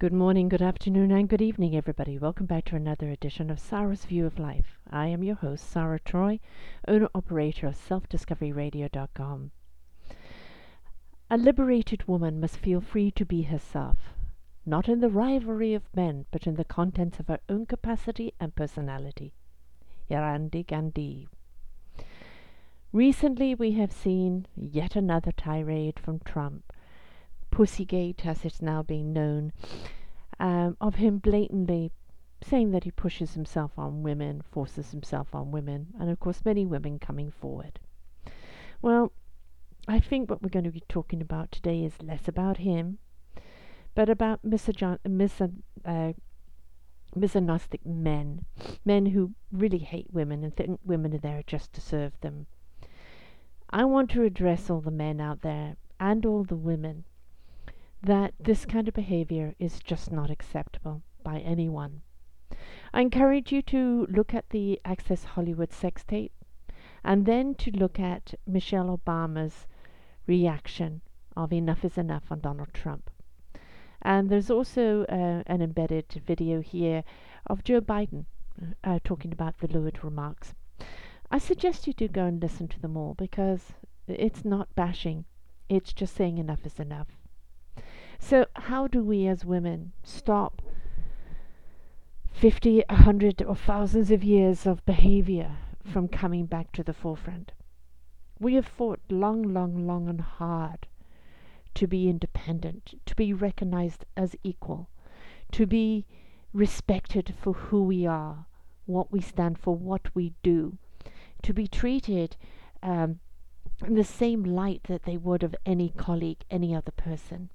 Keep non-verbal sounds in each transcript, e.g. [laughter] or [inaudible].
Good morning, good afternoon, and good evening, everybody. Welcome back to another edition of Sarah's View of Life. I am your host, Sarah Troy, owner operator of selfdiscoveryradio.com. A liberated woman must feel free to be herself, not in the rivalry of men, but in the contents of her own capacity and personality. Indira Gandhi. Recently, we have seen yet another tirade from Trump Pussygate, as it's now being known, um, of him blatantly saying that he pushes himself on women, forces himself on women, and of course, many women coming forward. Well, I think what we're going to be talking about today is less about him, but about misogyn- mis- uh, misogynistic men, men who really hate women and think women are there just to serve them. I want to address all the men out there and all the women that this kind of behavior is just not acceptable by anyone. I encourage you to look at the Access Hollywood sex tape and then to look at Michelle Obama's reaction of enough is enough on Donald Trump. And there's also uh, an embedded video here of Joe Biden uh, talking about the lurid remarks. I suggest you do go and listen to them all because it's not bashing, it's just saying enough is enough. So, how do we as women stop 50, 100, or thousands of years of behavior from coming back to the forefront? We have fought long, long, long and hard to be independent, to be recognized as equal, to be respected for who we are, what we stand for, what we do, to be treated um, in the same light that they would of any colleague, any other person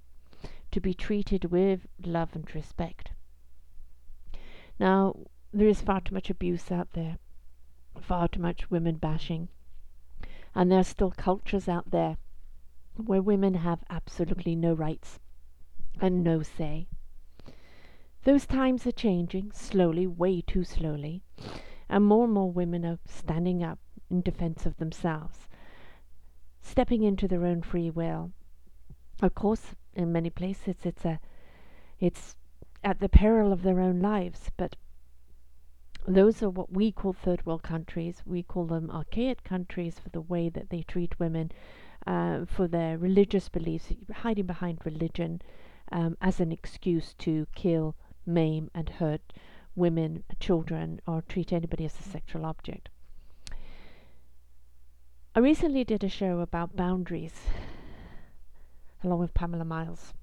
to be treated with love and respect. Now, there is far too much abuse out there, far too much women bashing, and there are still cultures out there where women have absolutely no rights and no say. Those times are changing slowly, way too slowly, and more and more women are standing up in defense of themselves, stepping into their own free will. Of course, in many places it's a it's at the peril of their own lives but those are what we call third world countries. We call them archaic countries for the way that they treat women uh, for their religious beliefs hiding behind religion um, as an excuse to kill maim and hurt women children or treat anybody as a sexual object. I recently did a show about boundaries along with Pamela Miles.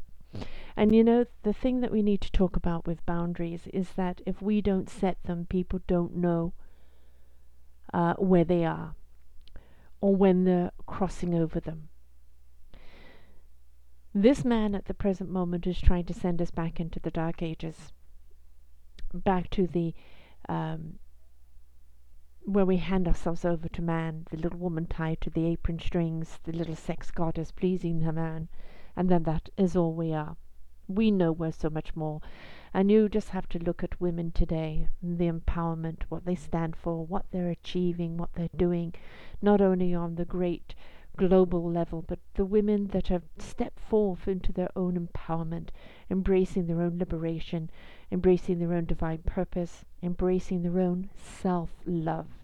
And you know, the thing that we need to talk about with boundaries is that if we don't set them, people don't know uh, where they are or when they're crossing over them. This man at the present moment is trying to send us back into the dark ages, back to the um, where we hand ourselves over to man, the little woman tied to the apron strings, the little sex goddess pleasing her man, and then that is all we are. We know we're so much more. And you just have to look at women today, the empowerment, what they stand for, what they're achieving, what they're doing, not only on the great global level, but the women that have stepped forth into their own empowerment, embracing their own liberation, embracing their own divine purpose, embracing their own self love.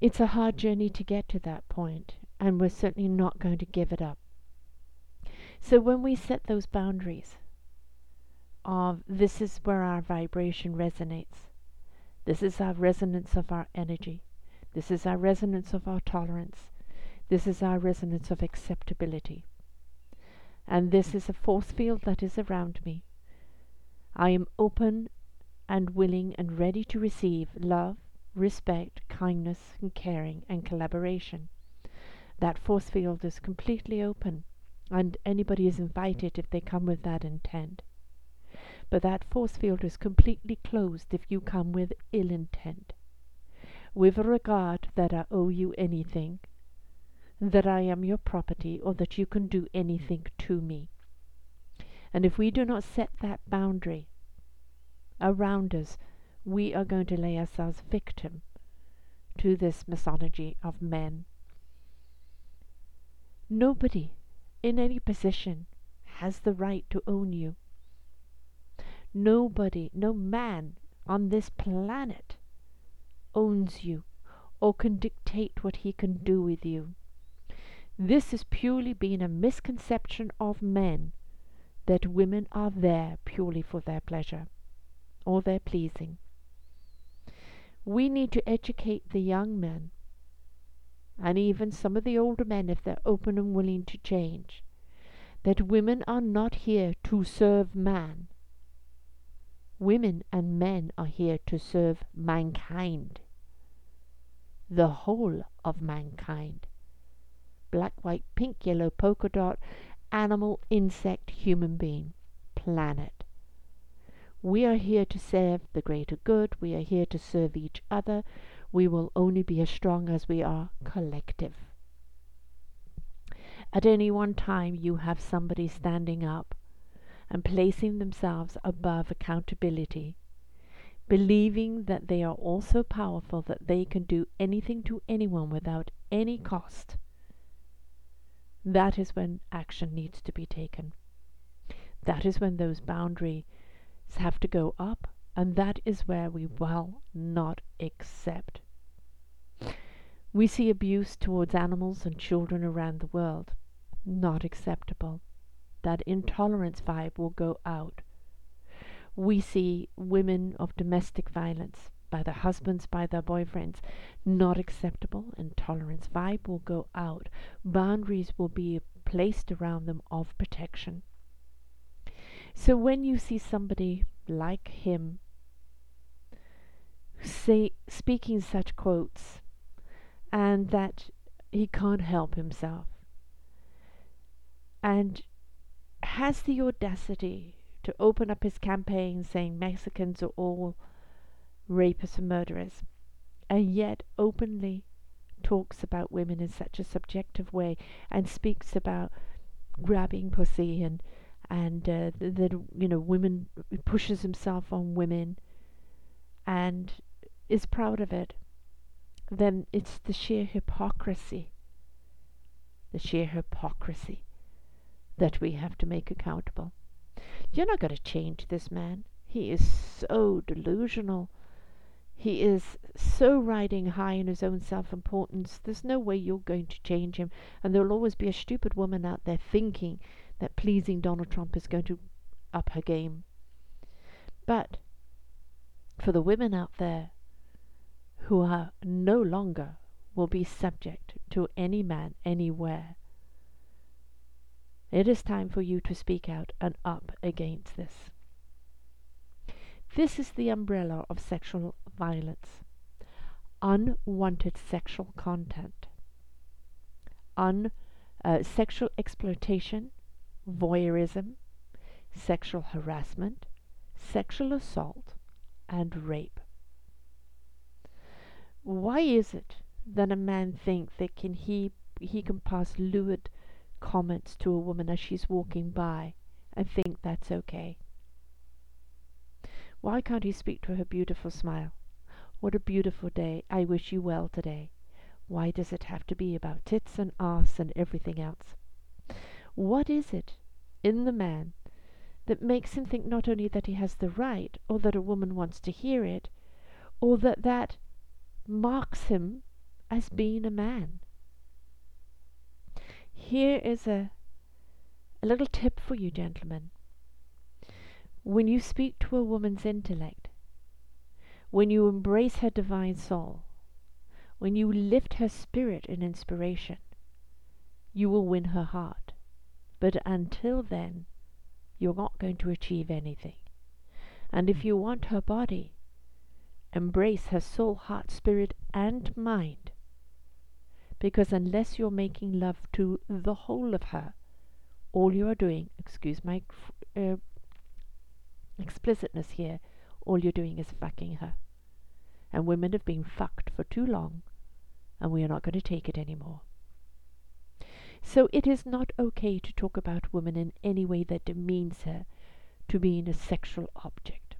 It's a hard journey to get to that point, and we're certainly not going to give it up. So when we set those boundaries of this is where our vibration resonates, this is our resonance of our energy, this is our resonance of our tolerance, this is our resonance of acceptability. And this is a force field that is around me. I am open and willing and ready to receive love, respect, kindness, and caring and collaboration. That force field is completely open, and anybody is invited if they come with that intent. But that force field is completely closed if you come with ill intent. With regard that I owe you anything, that I am your property, or that you can do anything to me. And if we do not set that boundary around us, we are going to lay ourselves victim to this misogyny of men. Nobody in any position has the right to own you. Nobody, no man on this planet owns you or can dictate what he can do with you. This has purely been a misconception of men that women are there purely for their pleasure or their pleasing. We need to educate the young men and even some of the older men if they're open and willing to change that women are not here to serve man. Women and men are here to serve mankind, the whole of mankind black, white, pink, yellow, polka dot, animal, insect, human being, planet. We are here to serve the greater good. We are here to serve each other. We will only be as strong as we are collective. At any one time, you have somebody standing up and placing themselves above accountability, believing that they are all so powerful that they can do anything to anyone without any cost that is when action needs to be taken. That is when those boundaries have to go up, and that is where we will not accept. We see abuse towards animals and children around the world. Not acceptable. That intolerance vibe will go out. We see women of domestic violence by their husbands, by their boyfriends. Not acceptable. Intolerance vibe will go out. Boundaries will be placed around them of protection. So when you see somebody like him say speaking such quotes and that he can't help himself and has the audacity to open up his campaign saying Mexicans are all rapists and murderers, and yet openly talks about women in such a subjective way and speaks about grabbing pussy and and uh, that you know women pushes himself on women and is proud of it then it's the sheer hypocrisy the sheer hypocrisy that we have to make accountable. You're not going to change this man. He is so delusional. He is so riding high in his own self importance, there's no way you're going to change him. And there'll always be a stupid woman out there thinking that pleasing Donald Trump is going to up her game. But for the women out there who are no longer will be subject to any man anywhere, it is time for you to speak out and up against this. This is the umbrella of sexual violence. Unwanted sexual content. Un, uh, sexual exploitation, voyeurism, sexual harassment, sexual assault, and rape. Why is it that a man thinks that can he he can pass lewd comments to a woman as she's walking by and think that's okay? Why can't he speak to her beautiful smile? What a beautiful day. I wish you well today. Why does it have to be about tits and arse and everything else? What is it in the man that makes him think not only that he has the right, or that a woman wants to hear it, or that that marks him as being a man? Here is a, a little tip for you, gentlemen. When you speak to a woman's intellect, when you embrace her divine soul, when you lift her spirit in inspiration, you will win her heart. But until then, you're not going to achieve anything. And if you want her body, embrace her soul, heart, spirit, and mind. Because unless you're making love to the whole of her, all you are doing, excuse my uh, explicitness here, all you're doing is fucking her. And women have been fucked for too long, and we are not going to take it anymore. So it is not okay to talk about women in any way that demeans her to being a sexual object.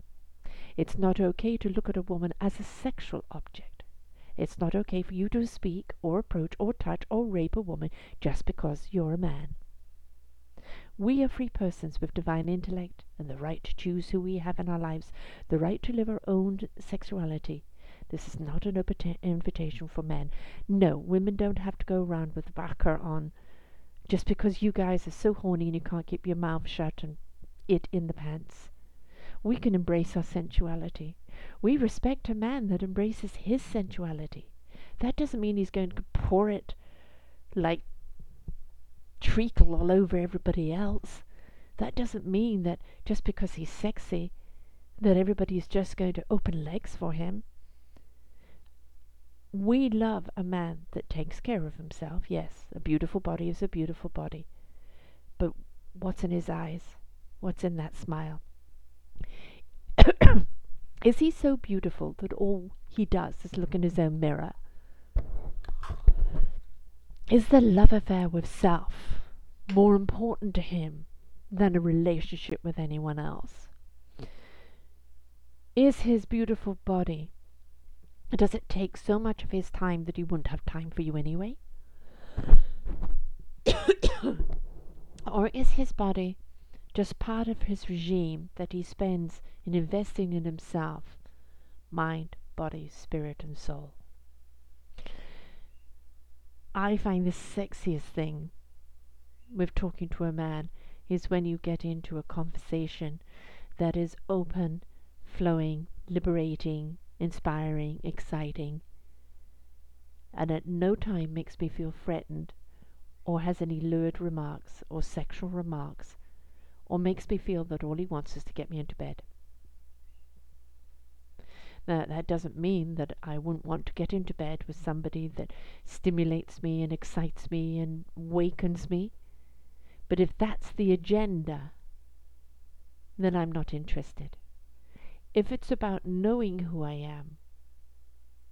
It's not okay to look at a woman as a sexual object. It's not okay for you to speak or approach or touch or rape a woman just because you're a man. We are free persons with divine intellect and the right to choose who we have in our lives, the right to live our own sexuality. This is not an invitation for men. No, women don't have to go around with whacker on just because you guys are so horny and you can't keep your mouth shut and it in the pants. We can embrace our sensuality. We respect a man that embraces his sensuality. That doesn't mean he's going to pour it like treacle all over everybody else. That doesn't mean that just because he's sexy, that everybody's just going to open legs for him. We love a man that takes care of himself. Yes, a beautiful body is a beautiful body. But what's in his eyes? What's in that smile? [coughs] is he so beautiful that all he does is look in his own mirror? Is the love affair with self more important to him than a relationship with anyone else? Is his beautiful body, does it take so much of his time that he wouldn't have time for you anyway? [coughs] or is his body just part of his regime that he spends in investing in himself, mind, body, spirit, and soul. I find the sexiest thing with talking to a man is when you get into a conversation that is open, flowing, liberating, inspiring, exciting, and at no time makes me feel threatened or has any lurid remarks or sexual remarks or makes me feel that all he wants is to get me into bed. Now, that doesn't mean that I wouldn't want to get into bed with somebody that stimulates me and excites me and wakens me. But if that's the agenda, then I'm not interested. If it's about knowing who I am,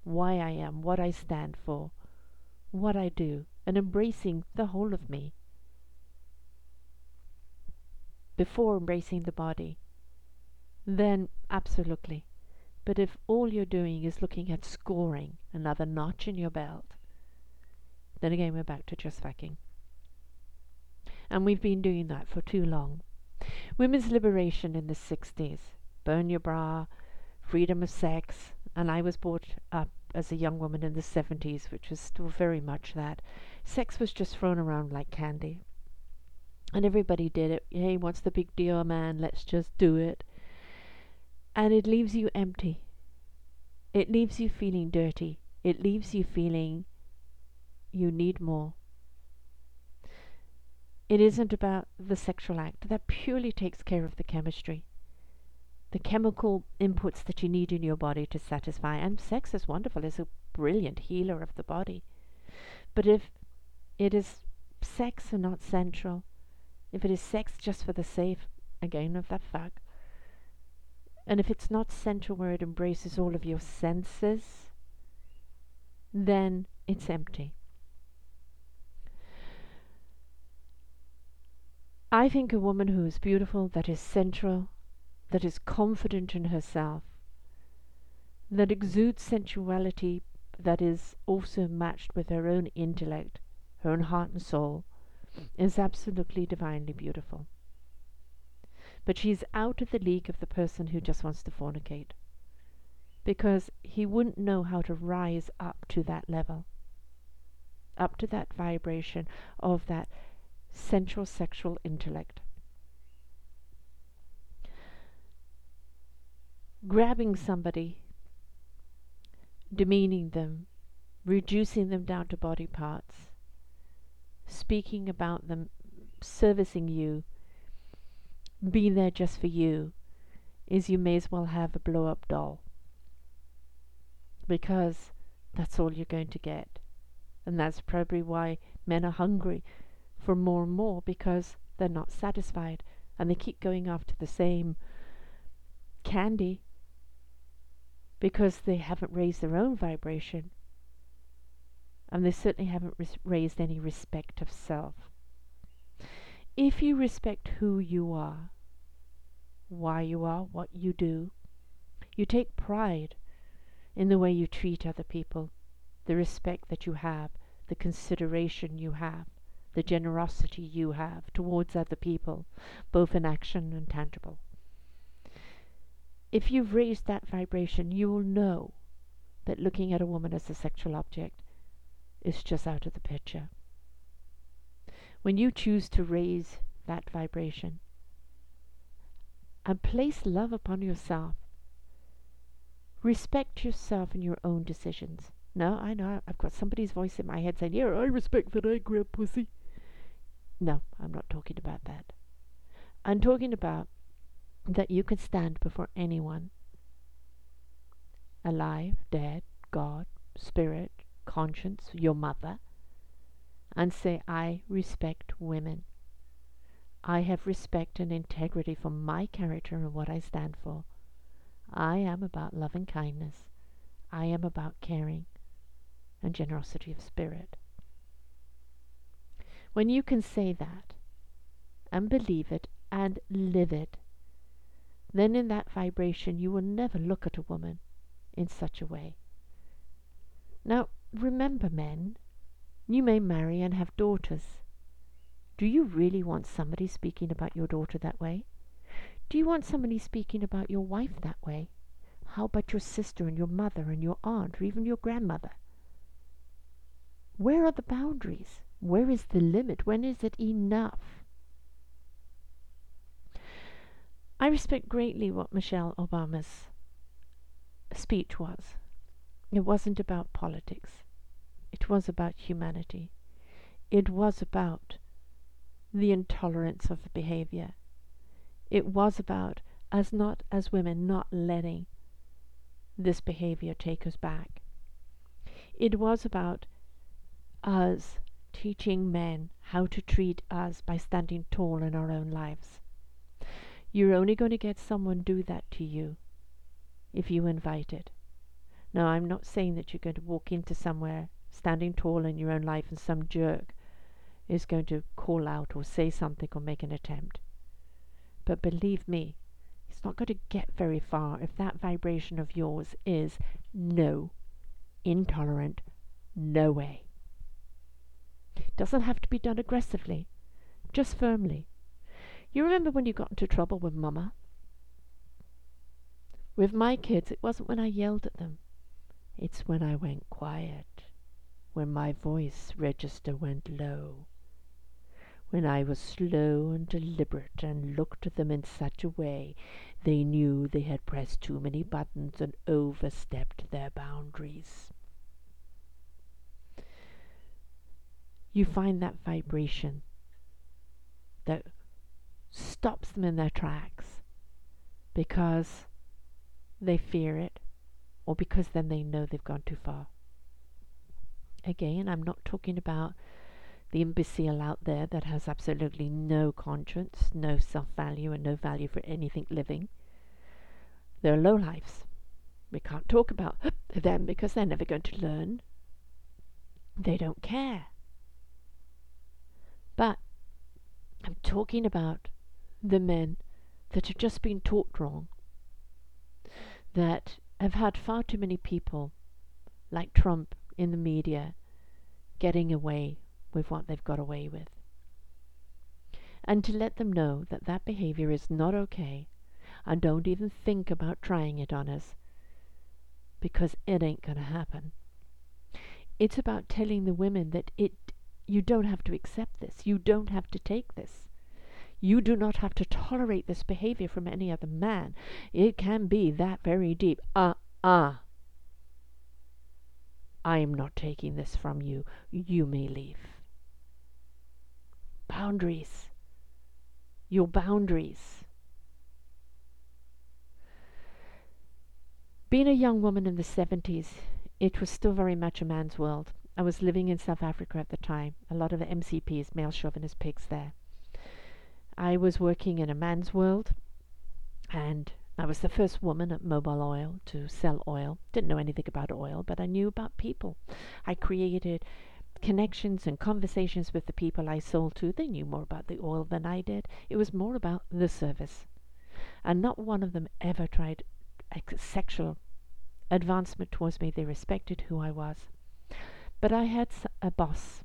why I am, what I stand for, what I do, and embracing the whole of me, before embracing the body, then absolutely. But if all you're doing is looking at scoring another notch in your belt, then again we're back to just fucking. And we've been doing that for too long. Women's liberation in the 60s, burn your bra, freedom of sex, and I was brought up as a young woman in the 70s, which was still very much that. Sex was just thrown around like candy and everybody did it. Hey, what's the big deal, man? Let's just do it. And it leaves you empty. It leaves you feeling dirty. It leaves you feeling you need more. It isn't about the sexual act. That purely takes care of the chemistry. The chemical inputs that you need in your body to satisfy. And sex is wonderful, it's a brilliant healer of the body. But if it is sex and not central, if it is sex just for the sake, again, of that fact, and if it's not central where it embraces all of your senses, then it's empty. I think a woman who is beautiful, that is central, that is confident in herself, that exudes sensuality that is also matched with her own intellect, her own heart and soul, is absolutely divinely beautiful. But she is out of the league of the person who just wants to fornicate. Because he wouldn't know how to rise up to that level, up to that vibration of that sensual sexual intellect. Grabbing somebody, demeaning them, reducing them down to body parts, speaking about them, servicing you, being there just for you, is you may as well have a blow up doll. Because that's all you're going to get. And that's probably why men are hungry for more and more because they're not satisfied and they keep going after the same candy because they haven't raised their own vibration and they certainly haven't res- raised any respect of self. If you respect who you are, why you are, what you do, you take pride in the way you treat other people, the respect that you have, the consideration you have, the generosity you have towards other people, both in action and tangible. If you've raised that vibration, you will know that looking at a woman as a sexual object is just out of the picture. When you choose to raise that vibration and place love upon yourself, respect yourself and your own decisions. No, I know I've got somebody's voice in my head saying, Yeah, I respect that I grab pussy. No, I'm not talking about that. I'm talking about that you can stand before anyone alive, dead, God, spirit, conscience, your mother, and say, I respect women. I have respect and integrity for my character and what I stand for. I am about love and kindness. I am about caring and generosity of spirit. When you can say that and believe it and live it, then in that vibration you will never look at a woman in such a way. Now, remember, men, you may marry and have daughters. Do you really want somebody speaking about your daughter that way? Do you want somebody speaking about your wife that way? How about your sister and your mother and your aunt or even your grandmother? Where are the boundaries? Where is the limit? When is it enough? I respect greatly what Michelle Obama's speech was. It wasn't about politics. It was about humanity. It was about the intolerance of behavior. It was about us not as women not letting this behavior take us back. It was about us teaching men how to treat us by standing tall in our own lives. You're only going to get someone do that to you if you invite it. Now, I'm not saying that you're going to walk into somewhere standing tall in your own life and some jerk is going to call out or say something or make an attempt. But believe me, it's not going to get very far if that vibration of yours is no, intolerant, no way. It doesn't have to be done aggressively, just firmly. You remember when you got into trouble with Mama? With my kids, it wasn't when I yelled at them. It's when I went quiet, when my voice register went low, when I was slow and deliberate and looked at them in such a way they knew they had pressed too many buttons and overstepped their boundaries. you find that vibration that stops them in their tracks because they fear it or because then they know they've gone too far. Again, I'm not talking about the imbecile out there that has absolutely no conscience, no self value, and no value for anything living. They're low lives. We can't talk about [gasps] them because they're never going to learn. They don't care. But I'm talking about the men that have just been taught wrong, that have had far too many people, like Trump in the media, getting away with what they've got away with. And to let them know that that behavior is not okay, and don't even think about trying it on us, because it ain't going to happen. It's about telling the women that it you don't have to accept this. You don't have to take this. You do not have to tolerate this behavior from any other man. It can be that very deep. Ah, uh, ah. Uh. I am not taking this from you. You may leave. Boundaries. Your boundaries. Being a young woman in the 70s, it was still very much a man's world. I was living in South Africa at the time. A lot of MCPs, male chauvinist pigs, there. I was working in a man's world, and I was the first woman at Mobil Oil to sell oil. Didn't know anything about oil, but I knew about people. I created connections and conversations with the people I sold to. They knew more about the oil than I did. It was more about the service. And not one of them ever tried sexual advancement towards me. They respected who I was. But I had a boss,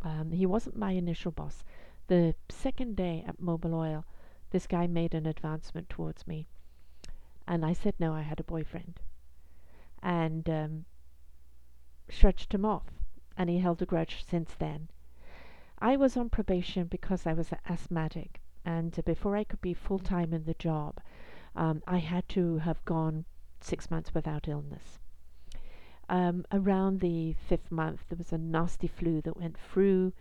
Um, he wasn't my initial boss. The second day at Mobil Oil, this guy made an advancement towards me. And I said no, I had a boyfriend. And um, shrugged him off. And he held a grudge since then. I was on probation because I was asthmatic. And before I could be full time in the job, um, I had to have gone six months without illness. Um, around the fifth month, there was a nasty flu that went through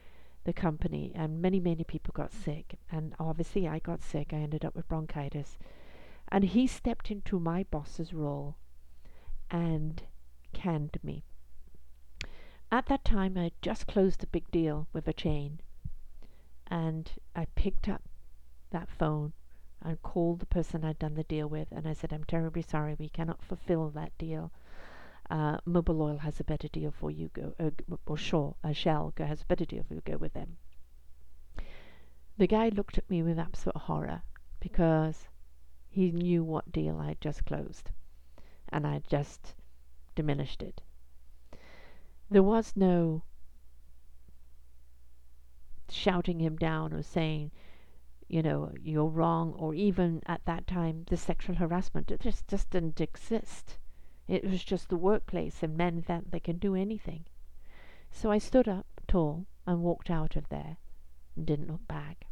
the company, and many, many people got sick. And obviously, I got sick. I ended up with bronchitis. And he stepped into my boss's role and canned me. At that time, I had just closed a big deal with a chain. And I picked up that phone and called the person I'd done the deal with. And I said, I'm terribly sorry, we cannot fulfill that deal uh, Mobil Oil has a better deal for you. Go uh, or Shaw, uh, Shell has a better deal for you. Go with them. The guy looked at me with absolute horror because he knew what deal I had just closed, and I just diminished it. There was no shouting him down or saying, you know, you're wrong, or even at that time the sexual harassment. It just, just didn't exist. It was just the workplace, and men that they can do anything. So I stood up tall and walked out of there and didn't look back.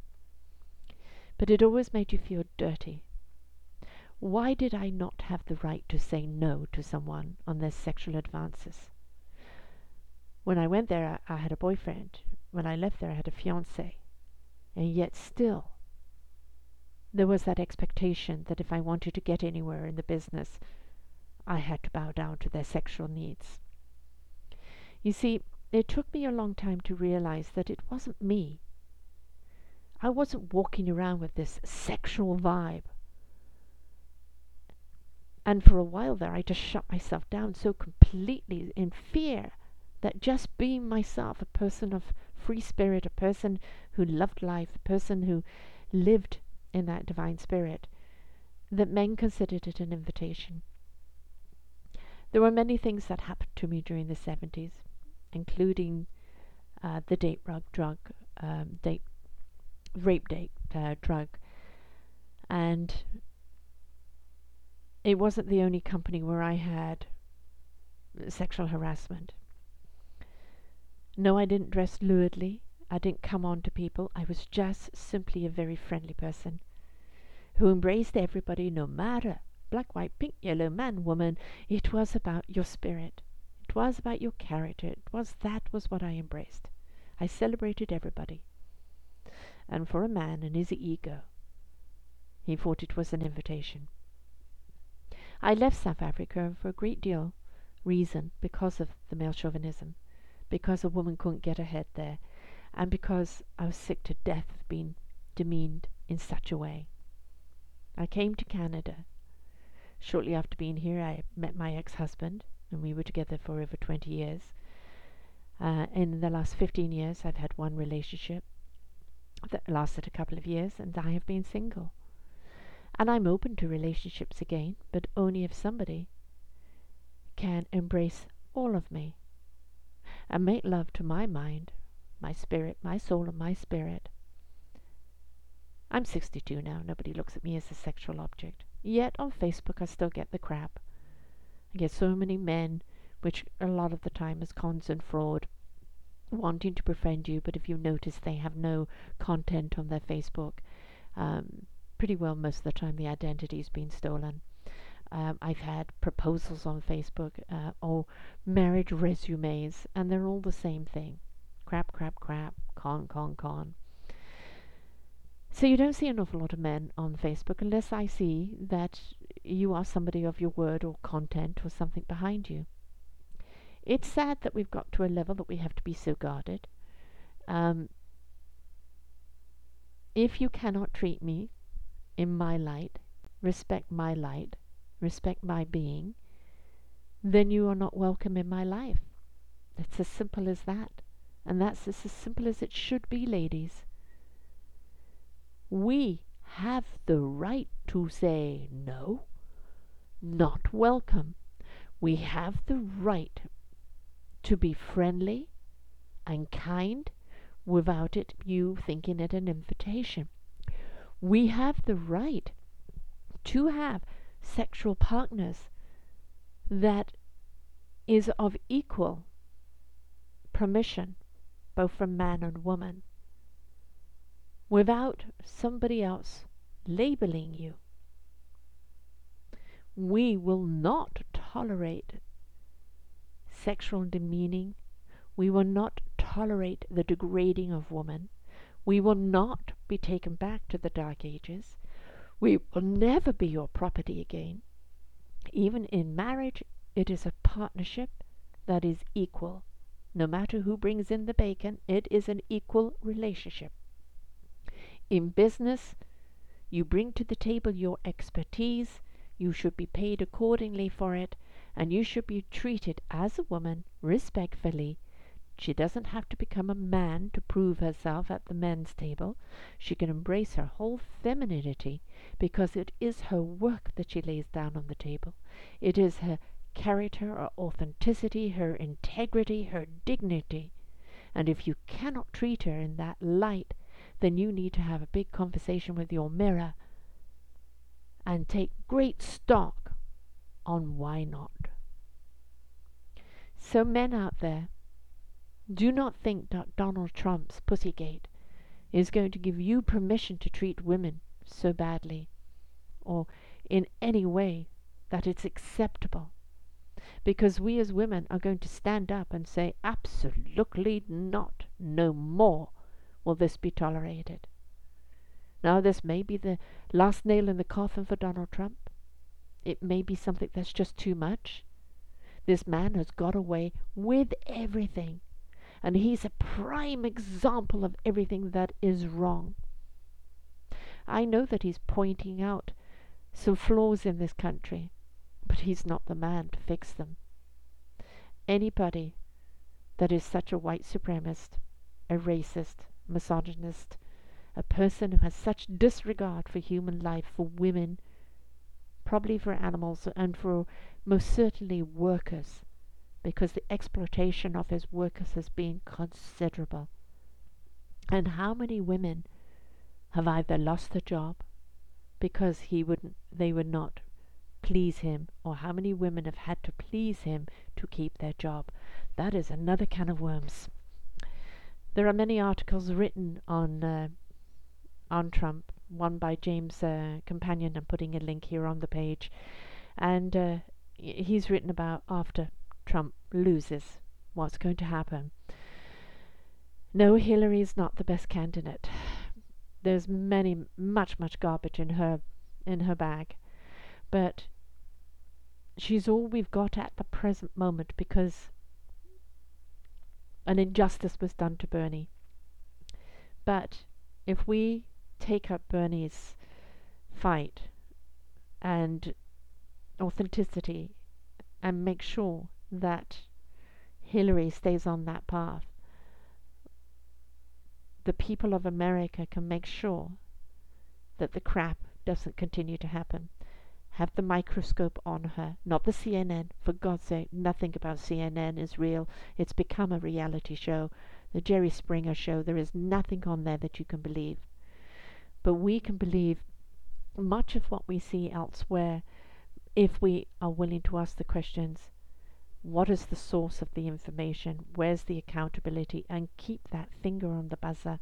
But it always made you feel dirty. Why did I not have the right to say no to someone on their sexual advances? When I went there, I had a boyfriend. When I left there, I had a fiance. And yet still, there was that expectation that if I wanted to get anywhere in the business, I had to bow down to their sexual needs. You see, it took me a long time to realize that it wasn't me. I wasn't walking around with this sexual vibe. And for a while there, I just shut myself down so completely in fear that just being myself, a person of free spirit, a person who loved life, a person who lived in that divine spirit, that men considered it an invitation. There were many things that happened to me during the 70s, including uh, the date rug drug, um, date, rape date uh, drug. And it wasn't the only company where I had sexual harassment. No, I didn't dress luridly. I didn't come on to people. I was just simply a very friendly person who embraced everybody no matter black, white, pink, yellow, man, woman. It was about your spirit. It was about your character. It was that was what I embraced. I celebrated everybody. And for a man and his ego, he thought it was an invitation. I left South Africa for a great deal reason because of the male chauvinism, because a woman couldn't get ahead there, and because I was sick to death of being demeaned in such a way. I came to Canada Shortly after being here, I met my ex husband, and we were together for over 20 years. Uh, in the last 15 years, I've had one relationship that lasted a couple of years, and I have been single. And I'm open to relationships again, but only if somebody can embrace all of me and make love to my mind, my spirit, my soul, and my spirit. I'm 62 now. Nobody looks at me as a sexual object. Yet on Facebook, I still get the crap. I get so many men, which a lot of the time is cons and fraud, wanting to befriend you, but if you notice, they have no content on their Facebook. Um, pretty well, most of the time, the identity's been stolen. Um, I've had proposals on Facebook uh, or marriage resumes, and they're all the same thing crap, crap, crap, con, con, con. So you don't see an awful lot of men on Facebook unless I see that you are somebody of your word or content or something behind you. It's sad that we've got to a level that we have to be so guarded. Um, if you cannot treat me in my light, respect my light, respect my being, then you are not welcome in my life. It's as simple as that. And that's as simple as it should be, ladies. We have the right to say no, not welcome. We have the right to be friendly and kind without it you thinking it an invitation. We have the right to have sexual partners that is of equal permission, both from man and woman, without somebody else labeling you. We will not tolerate sexual demeaning. We will not tolerate the degrading of woman. We will not be taken back to the Dark Ages. We will never be your property again. Even in marriage, it is a partnership that is equal. No matter who brings in the bacon, it is an equal relationship. In business, you bring to the table your expertise, you should be paid accordingly for it, and you should be treated as a woman respectfully. She doesn't have to become a man to prove herself at the men's table. She can embrace her whole femininity because it is her work that she lays down on the table. It is her character, her authenticity, her integrity, her dignity. And if you cannot treat her in that light, then you need to have a big conversation with your mirror and take great stock on why not. So, men out there, do not think that Donald Trump's Pussygate is going to give you permission to treat women so badly or in any way that it's acceptable. Because we as women are going to stand up and say, absolutely not, no more will this be tolerated. Now, this may be the last nail in the coffin for Donald Trump. It may be something that's just too much. This man has got away with everything, and he's a prime example of everything that is wrong. I know that he's pointing out some flaws in this country, but he's not the man to fix them. Anybody that is such a white supremacist, a racist, misogynist, a person who has such disregard for human life, for women, probably for animals, and for most certainly workers, because the exploitation of his workers has been considerable. And how many women have either lost their job because he would they would not please him, or how many women have had to please him to keep their job? That is another can of worms. There are many articles written on uh, on Trump. One by James uh, Companion. I'm putting a link here on the page, and uh, he's written about after Trump loses, what's going to happen. No, Hillary is not the best candidate. There's many, much, much garbage in her, in her bag, but she's all we've got at the present moment because an injustice was done to Bernie. But if we take up Bernie's fight and authenticity and make sure that Hillary stays on that path, the people of America can make sure that the crap doesn't continue to happen. Have the microscope on her, not the CNN. For God's sake, nothing about CNN is real. It's become a reality show. The Jerry Springer show, there is nothing on there that you can believe. But we can believe much of what we see elsewhere if we are willing to ask the questions what is the source of the information? Where's the accountability? And keep that finger on the buzzer.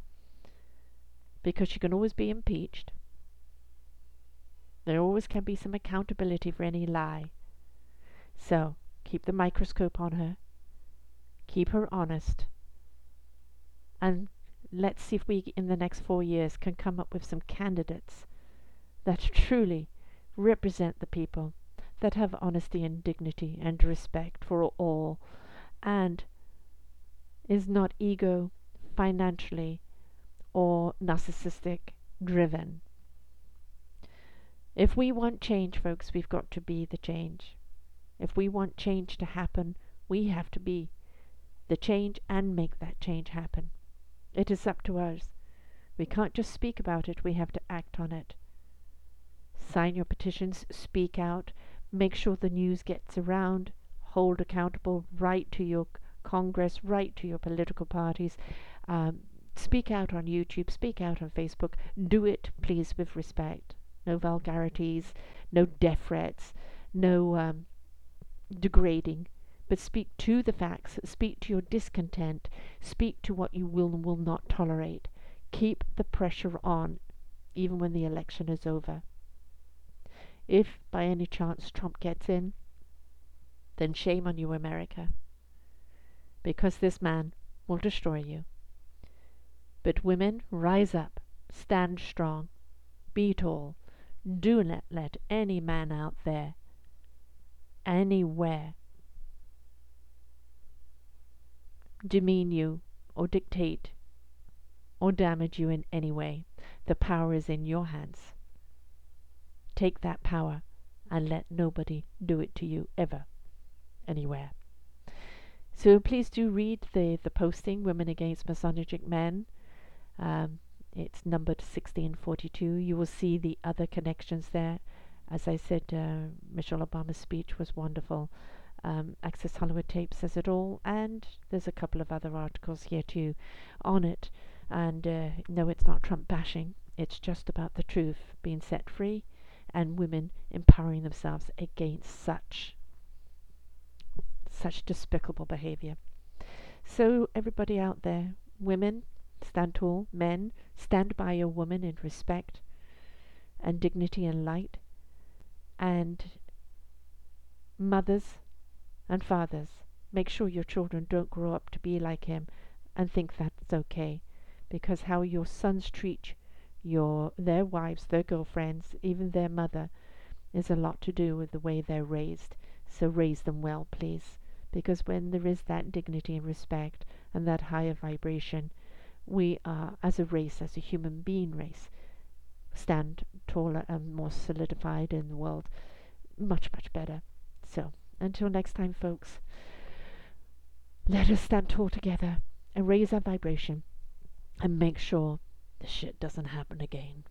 Because you can always be impeached. There always can be some accountability for any lie. So, keep the microscope on her. Keep her honest. And let's see if we, in the next four years, can come up with some candidates that truly represent the people that have honesty and dignity and respect for all, and is not ego, financially, or narcissistic driven. If we want change, folks, we've got to be the change. If we want change to happen, we have to be the change and make that change happen. It is up to us. We can't just speak about it, we have to act on it. Sign your petitions, speak out, make sure the news gets around, hold accountable, write to your Congress, write to your political parties, um, speak out on YouTube, speak out on Facebook. Do it, please, with respect. No vulgarities, no death threats, no um, degrading. But speak to the facts, speak to your discontent, speak to what you will and will not tolerate. Keep the pressure on, even when the election is over. If by any chance Trump gets in, then shame on you, America. Because this man will destroy you. But women, rise up, stand strong, be tall. Do not let any man out there, anywhere, demean you or dictate or damage you in any way. The power is in your hands. Take that power and let nobody do it to you ever, anywhere. So please do read the, the posting, Women Against Misogynistic Men. Um, it's numbered 1642. You will see the other connections there. As I said, uh, Michelle Obama's speech was wonderful. Um, Access Hollywood Tape says it all, and there's a couple of other articles here too on it. And uh, no, it's not Trump bashing. It's just about the truth being set free and women empowering themselves against such such despicable behavior. So everybody out there, women, stand tall, men, stand by your woman in respect and dignity and light. And mothers and fathers, make sure your children don't grow up to be like him and think that's okay. Because how your sons treat your their wives, their girlfriends, even their mother, is a lot to do with the way they're raised. So raise them well, please. Because when there is that dignity and respect and that higher vibration, we are, as a race, as a human being race, stand taller and more solidified in the world. Much, much better. So, until next time, folks, let us stand tall together and raise our vibration and make sure this shit doesn't happen again.